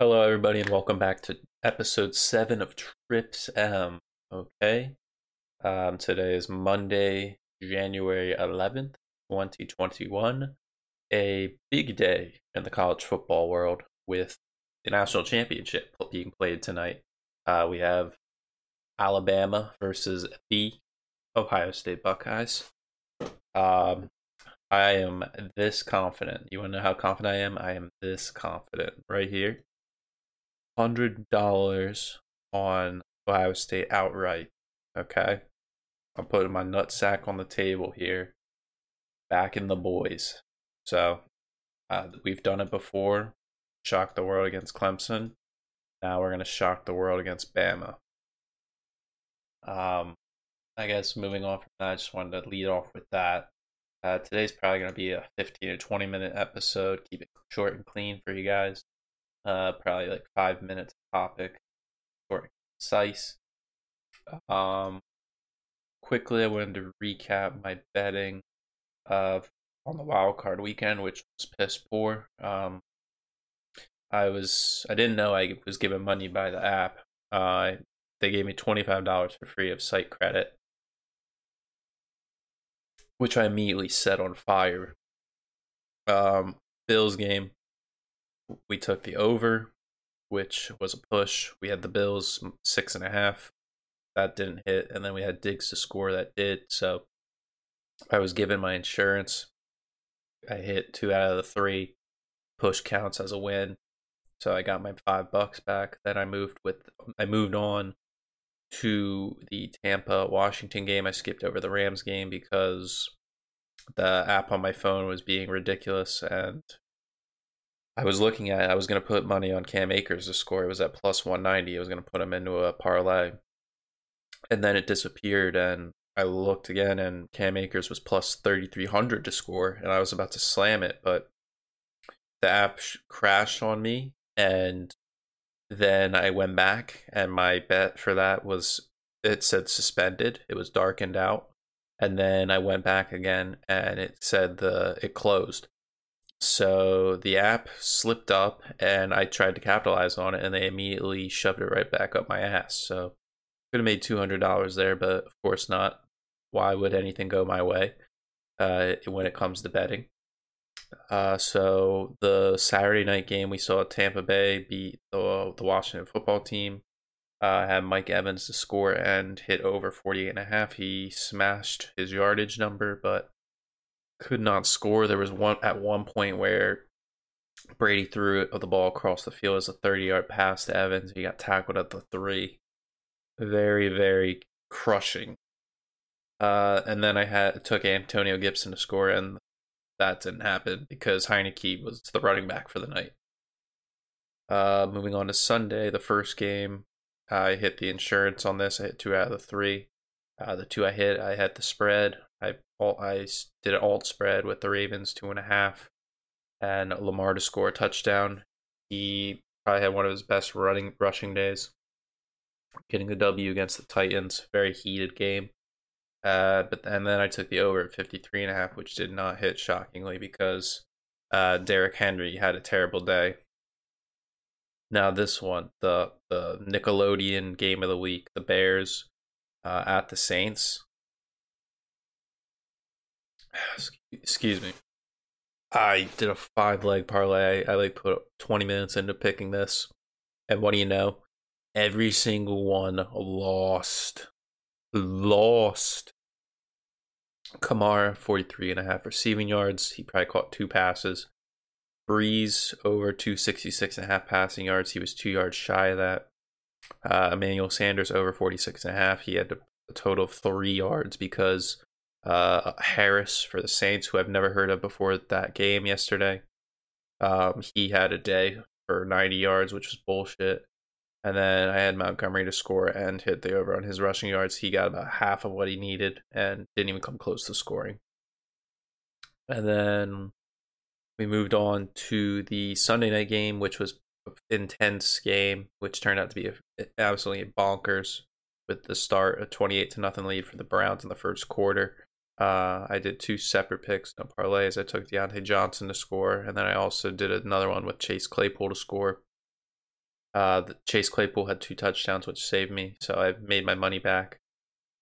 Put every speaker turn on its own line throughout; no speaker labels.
Hello, everybody, and welcome back to episode seven of Trips M. Okay, um, today is Monday, January 11th, 2021. A big day in the college football world with the national championship being played tonight. Uh, we have Alabama versus the Ohio State Buckeyes. Um, I am this confident. You want to know how confident I am? I am this confident right here hundred dollars on Ohio State outright. Okay, I'm putting my nut sack on the table here. Back in the boys. So uh, we've done it before. Shocked the world against Clemson. Now we're gonna shock the world against Bama. Um, I guess moving on from that, I just wanted to lead off with that. Uh, today's probably going to be a 15 to 20 minute episode. Keep it short and clean for you guys. Uh, probably like five minutes topic, short and concise. Um, quickly, I wanted to recap my betting of on the wild card weekend, which was piss poor. Um, I was I didn't know I was given money by the app. Uh, they gave me twenty five dollars for free of site credit, which I immediately set on fire. Um, Bills game we took the over, which was a push. We had the Bills six and a half. That didn't hit. And then we had Diggs to score that did. So I was given my insurance. I hit two out of the three. Push counts as a win. So I got my five bucks back. Then I moved with I moved on to the Tampa Washington game. I skipped over the Rams game because the app on my phone was being ridiculous and I was looking at. I was going to put money on Cam Akers to score. It was at plus 190. I was going to put him into a parlay, and then it disappeared. And I looked again, and Cam Akers was plus 3300 to score, and I was about to slam it, but the app crashed on me, and then I went back, and my bet for that was it said suspended. It was darkened out, and then I went back again, and it said the it closed. So the app slipped up and I tried to capitalize on it and they immediately shoved it right back up my ass. So could have made $200 there, but of course not. Why would anything go my way uh, when it comes to betting? Uh, so the Saturday night game, we saw Tampa Bay beat the, the Washington football team. Uh, had Mike Evans to score and hit over 48 and a half. He smashed his yardage number, but could not score. There was one at one point where Brady threw the ball across the field as a 30 yard pass to Evans. He got tackled at the three. Very, very crushing. Uh, and then I had took Antonio Gibson to score, and that didn't happen because Heinicke was the running back for the night. Uh, moving on to Sunday, the first game, I hit the insurance on this. I hit two out of the three. Uh, the two I hit, I had the spread. I I did an alt spread with the Ravens two and a half, and Lamar to score a touchdown. He probably had one of his best running rushing days, getting the W against the Titans. Very heated game. Uh, but and then I took the over at 53 and a half, which did not hit shockingly because uh, Derrick Henry had a terrible day. Now this one, the the Nickelodeon game of the week, the Bears uh, at the Saints. Excuse me. I did a five leg parlay. I like put 20 minutes into picking this. And what do you know? Every single one lost. Lost. Kamara, 43 and a half receiving yards. He probably caught two passes. Brees, over 266 and a half passing yards. He was two yards shy of that. Uh, Emmanuel Sanders over 46 and a half. He had a total of three yards because uh, Harris for the Saints, who I've never heard of before that game yesterday. Um, he had a day for 90 yards, which was bullshit. And then I had Montgomery to score and hit the over on his rushing yards. He got about half of what he needed and didn't even come close to scoring. And then we moved on to the Sunday night game, which was intense game, which turned out to be absolutely bonkers with the start a 28 to nothing lead for the Browns in the first quarter. Uh, I did two separate picks, no parlays. I took Diontae Johnson to score, and then I also did another one with Chase Claypool to score. Uh, Chase Claypool had two touchdowns, which saved me, so I made my money back.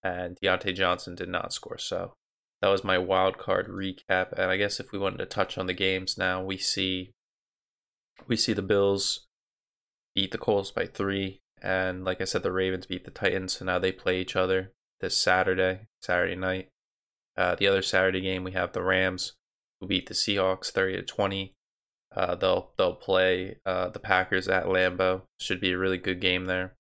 And Diontae Johnson did not score, so that was my wild card recap. And I guess if we wanted to touch on the games now, we see we see the Bills beat the Colts by three, and like I said, the Ravens beat the Titans, so now they play each other this Saturday, Saturday night. Uh, the other Saturday game, we have the Rams who beat the Seahawks thirty to twenty. Uh, they'll they'll play uh, the Packers at Lambeau. Should be a really good game there.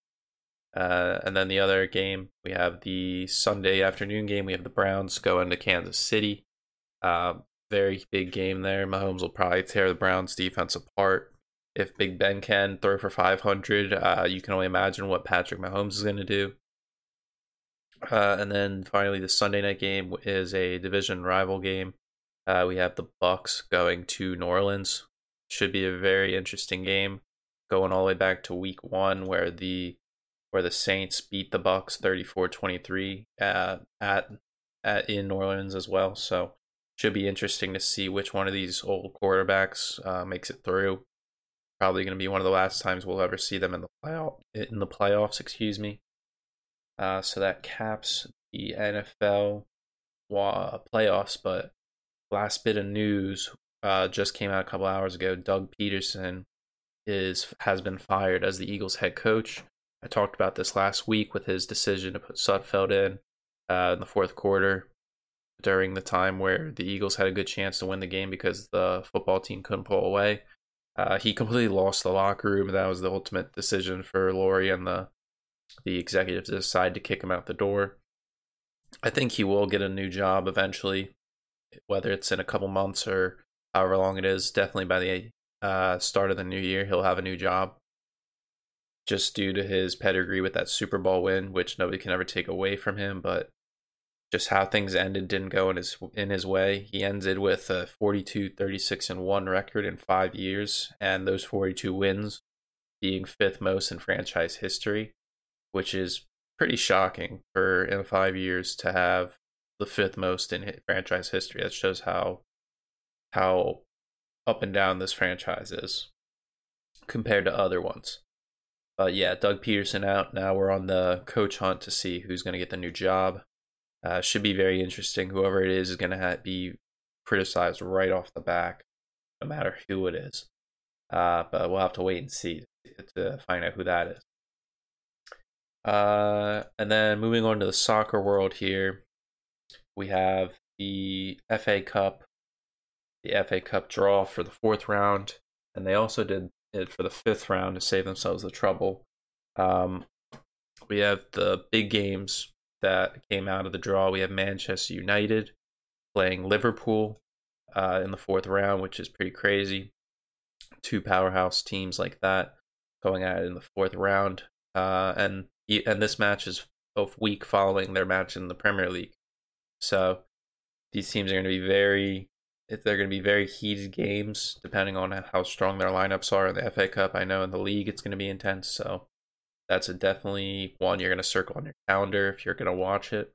Uh, and then the other game, we have the Sunday afternoon game. We have the Browns go into Kansas City. Uh, very big game there. Mahomes will probably tear the Browns defense apart. If Big Ben can throw for 500, uh, you can only imagine what Patrick Mahomes is going to do. Uh, and then finally, the Sunday night game is a division rival game. Uh, we have the Bucks going to New Orleans. Should be a very interesting game, going all the way back to Week One, where the where the Saints beat the Bucks 34-23 at at, at in New Orleans as well. So should be interesting to see which one of these old quarterbacks uh, makes it through. Probably going to be one of the last times we'll ever see them in the playoff in the playoffs. Excuse me. Uh, so that caps the NFL playoffs. But last bit of news uh, just came out a couple hours ago. Doug Pederson is has been fired as the Eagles head coach. I talked about this last week with his decision to put Sudfeld in uh, in the fourth quarter during the time where the Eagles had a good chance to win the game because the football team couldn't pull away. Uh, he completely lost the locker room. That was the ultimate decision for Lurie and the the executives to decide to kick him out the door. I think he will get a new job eventually, whether it's in a couple months or however long it is. Definitely by the uh, start of the new year, he'll have a new job. Just due to his pedigree with that Super Bowl win, which nobody can ever take away from him, but just how things ended didn't go in his in his way. He ended with a 42 36 and 1 record in 5 years and those 42 wins being fifth most in franchise history, which is pretty shocking for in 5 years to have the fifth most in franchise history. That shows how how up and down this franchise is compared to other ones. But yeah, Doug Pederson out. Now we're on the coach hunt to see who's going to get the new job. Uh, should be very interesting. Whoever it is is going to ha- be criticized right off the back, no matter who it is. Uh, but we'll have to wait and see to find out who that is. Uh, and then moving on to the soccer world here, we have the FA Cup, the FA Cup draw for the fourth round, and they also did it for the fifth round to save themselves the trouble. Um, we have the big games that came out of the draw. We have Manchester United playing Liverpool uh, in the fourth round, which is pretty crazy. Two powerhouse teams like that going at it in the fourth round, uh, and and this match is a week following their match in the Premier League. So these teams are going to be very they're going to be very heated games depending on how strong their lineups are in the FA Cup. I know in the league it's going to be intense, so that's a definitely one you're going to circle on your calendar if you're going to watch it.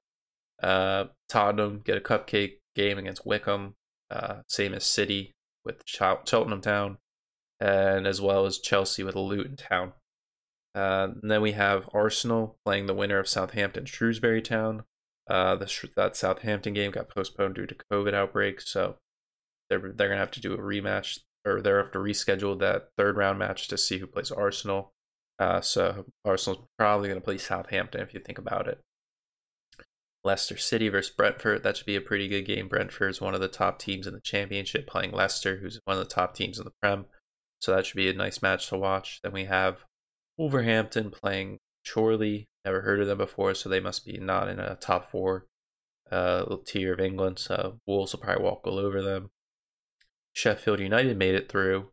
Uh, Tottenham get a cupcake game against Wycombe, uh, same as City with Ch- Cheltenham Town, and as well as Chelsea with Luton Town. Uh, then we have Arsenal playing the winner of Southampton Shrewsbury Town. Uh, the, that Southampton game got postponed due to COVID outbreak, so they're they're gonna have to do a rematch or they're have to reschedule that third round match to see who plays Arsenal. Uh, so Arsenal's probably going to play Southampton if you think about it. Leicester City versus Brentford. That should be a pretty good game. Brentford is one of the top teams in the championship, playing Leicester, who's one of the top teams in the Prem. So that should be a nice match to watch. Then we have Wolverhampton playing Chorley. Never heard of them before, so they must be not in a top four uh, tier of England. So Wolves will probably walk all over them. Sheffield United made it through.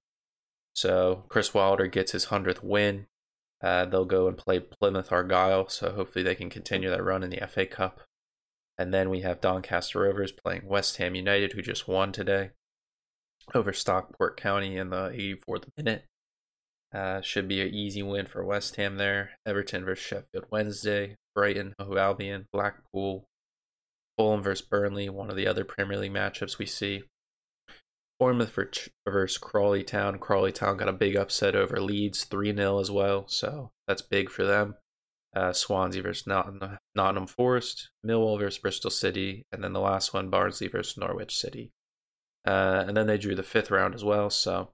So Chris Wilder gets his 100th win. Uh, they'll go and play Plymouth Argyle, so hopefully they can continue that run in the FA Cup. And then we have Doncaster Rovers playing West Ham United, who just won today over Stockport County in the 84th minute. Uh, should be an easy win for West Ham there. Everton versus Sheffield Wednesday. Brighton, Hove Albion, Blackpool, Fulham versus Burnley, one of the other Premier League matchups we see. Bournemouth versus Crawley Town. Crawley Town got a big upset over Leeds, 3 0 as well, so that's big for them. Uh, Swansea versus Nottingham, Forest, Millwall versus Bristol City, and then the last one, Barnsley versus Norwich City. Uh, and then they drew the fifth round as well, so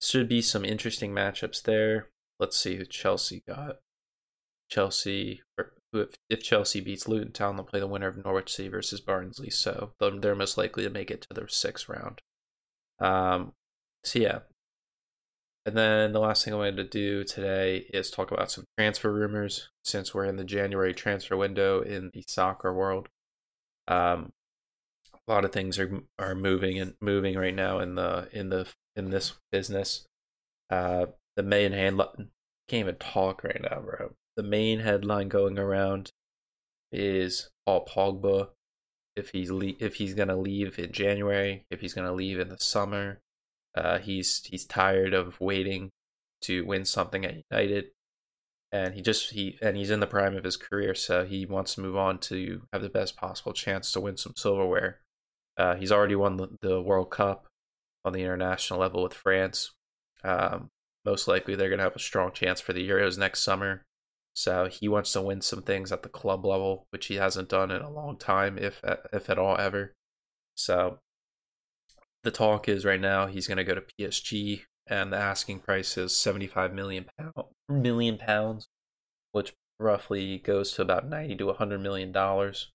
should be some interesting matchups there. Let's see who Chelsea got. Chelsea, if, if Chelsea beats Luton Town, they'll play the winner of Norwich City versus Barnsley. So they're most likely to make it to the sixth round. Um, so yeah. And then the last thing I wanted to do today is talk about some transfer rumors since we're in the January transfer window in the soccer world. Um, a lot of things are are moving and moving right now in the in the in this business. Uh, the main hand can't even talk right now, bro the main headline going around is Paul Pogba if he's le- if he's gonna leave in January, if he's gonna leave in the summer. Uh, he's he's tired of waiting to win something at United, and he just he and he's in the prime of his career, so he wants to move on to have the best possible chance to win some silverware. Uh, he's already won the, the World Cup on the international level with France. Um, most likely, they're gonna have a strong chance for the Euros next summer. So he wants to win some things at the club level, which he hasn't done in a long time, if if at all ever. So the talk is right now he's going to go to PSG, and the asking price is seventy five million pound million pounds, which roughly goes to about ninety to hundred million dollars.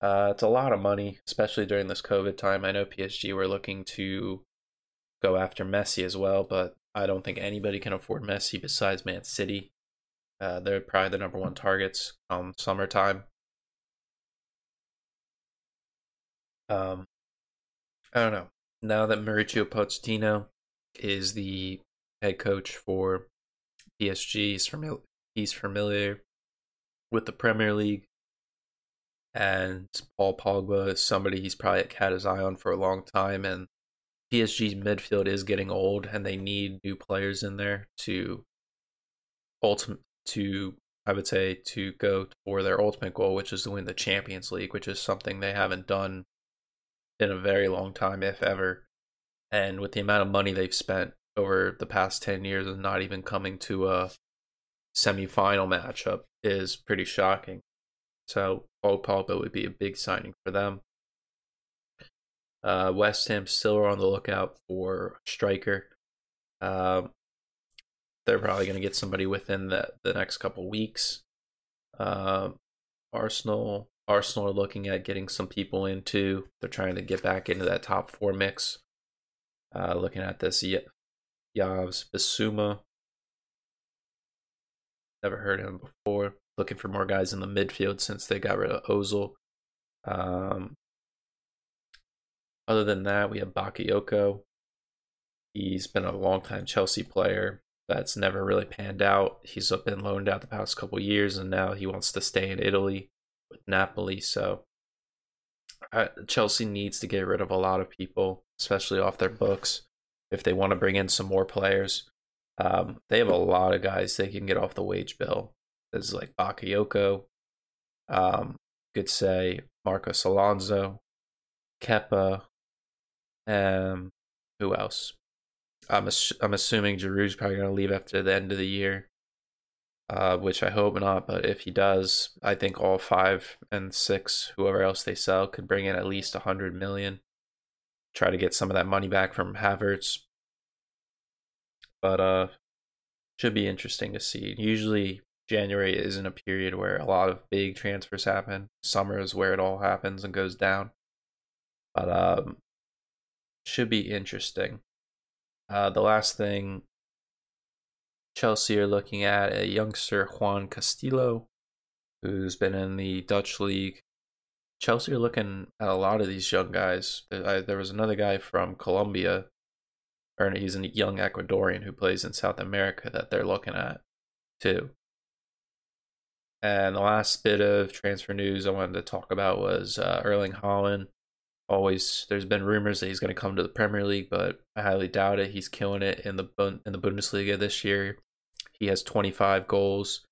Uh, it's a lot of money, especially during this COVID time. I know PSG were looking to go after Messi as well, but I don't think anybody can afford Messi besides Man City. Uh, they're probably the number one targets on summertime. Um, I don't know. Now that Mauricio Pochettino is the head coach for PSG, he's familiar, he's familiar with the Premier League. And Paul Pogba is somebody he's probably had his eye on for a long time. And PSG's midfield is getting old, and they need new players in there to ultimate to I would say to go for their ultimate goal, which is to win the Champions League, which is something they haven't done in a very long time, if ever. And with the amount of money they've spent over the past 10 years and not even coming to a semi-final matchup is pretty shocking. So Paul Pogba would be a big signing for them. Uh, West Ham still are on the lookout for striker. Um, they're probably going to get somebody within the the next couple weeks. Uh, Arsenal Arsenal are looking at getting some people into. They're trying to get back into that top four mix. Uh, looking at this Yves Bissouma. Never heard him before. Looking for more guys in the midfield since they got rid of Ozil. Um, other than that, we have Bakayoko. He's been a long time Chelsea player that's never really panned out. He's been loaned out the past couple years, and now he wants to stay in Italy with Napoli. So uh, Chelsea needs to get rid of a lot of people, especially off their books, if they want to bring in some more players. Um, they have a lot of guys they can get off the wage bill. This is like Bakayoko, um, could say Marcos Alonso, Kepa, um, who else? I'm ass- I'm assuming Giroud's probably going to leave after the end of the year, uh, which I hope not. But if he does, I think all five and six, whoever else they sell, could bring in at least a hundred million. Try to get some of that money back from Havertz. But uh, should be interesting to see. Usually January isn't a period where a lot of big transfers happen. Summer is where it all happens and goes down. But um, should be interesting. Uh, the last thing Chelsea are looking at a youngster Juan Castillo, who's been in the Dutch league. Chelsea are looking at a lot of these young guys. There was another guy from Colombia, or he's a young Ecuadorian who plays in South America that they're looking at too. And the last bit of transfer news I wanted to talk about was uh, Erling Haaland always there's been rumors that he's going to come to the Premier League, but I highly doubt it. He's killing it in the in the Bundesliga this year. He has 25 goals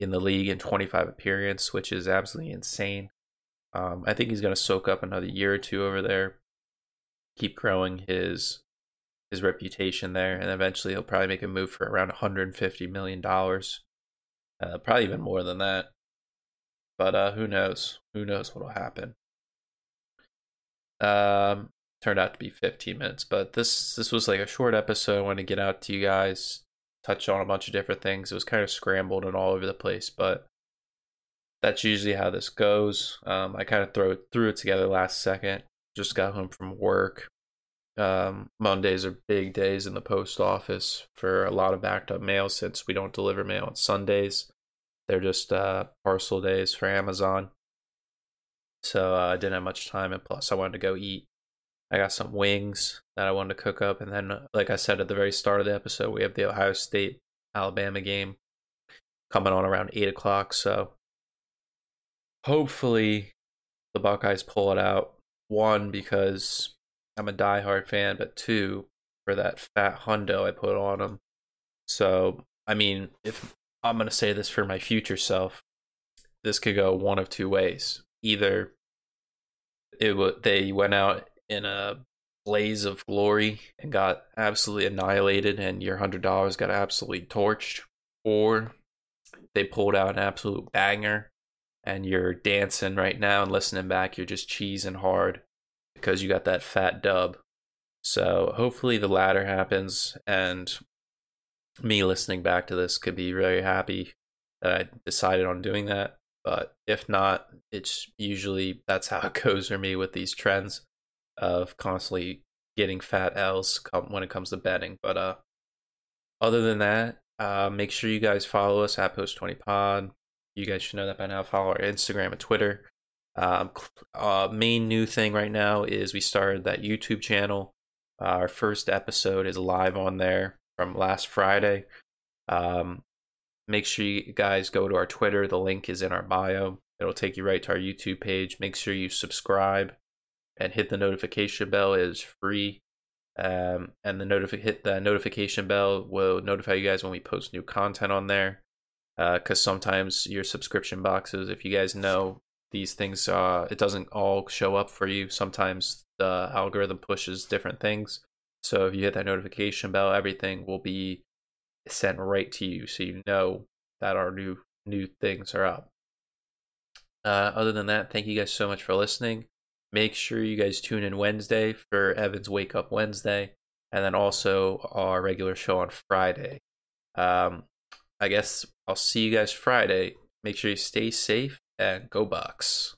in the league and 25 appearances, which is absolutely insane. Um, I think he's going to soak up another year or two over there. keep growing his his reputation there, and eventually he'll probably make a move for around 150 million dollars, uh, probably even more than that. But uh, who knows? Who knows what'll happen? Um, turned out to be 15 minutes, but this this was like a short episode. I wanted to get out to you guys, touch on a bunch of different things. It was kind of scrambled and all over the place, but that's usually how this goes. Um, I kind of throw threw it together last second. Just got home from work. Um, Mondays are big days in the post office for a lot of backed up mail since we don't deliver mail on Sundays. They're just uh, parcel days for Amazon. So uh, I didn't have much time, and plus I wanted to go eat. I got some wings that I wanted to cook up, and then, like I said at the very start of the episode, we have the Ohio State Alabama game coming on around eight o'clock. So hopefully the Buckeyes pull it out. One because I'm a diehard fan, but two for that fat hundo I put on them. So I mean, if I'm gonna say this for my future self, this could go one of two ways. Either it w- they went out in a blaze of glory and got absolutely annihilated, and your hundred dollars got absolutely torched, or they pulled out an absolute banger, and you're dancing right now and listening back. You're just cheesing hard because you got that fat dub. So hopefully the latter happens, and me listening back to this could be very happy that I decided on doing that. But if not, it's usually that's how it goes for me with these trends of constantly getting fat L's when it comes to betting. But uh, other than that, uh, make sure you guys follow us at Post Twenty Pod. You guys should know that by now. Follow our Instagram and Twitter. Um, uh, main new thing right now is we started that YouTube channel. Uh, our first episode is live on there from last Friday. Um, make sure you guys go to our Twitter. The link is in our bio. It'll take you right to our YouTube page. Make sure you subscribe and hit the notification bell. It is free. Um, and the notifi- hit the notification bell will notify you guys when we post new content on there. Because uh, sometimes your subscription boxes, if you guys know these things, uh, it doesn't all show up for you. Sometimes the algorithm pushes different things. So if you hit that notification bell, everything will be sent right to you, so you know that our new new things are up. Uh, other than that, thank you guys so much for listening. Make sure you guys tune in Wednesday for Evan's Wake Up Wednesday, and then also our regular show on Friday. Um, I guess I'll see you guys Friday. Make sure you stay safe and go Bucks.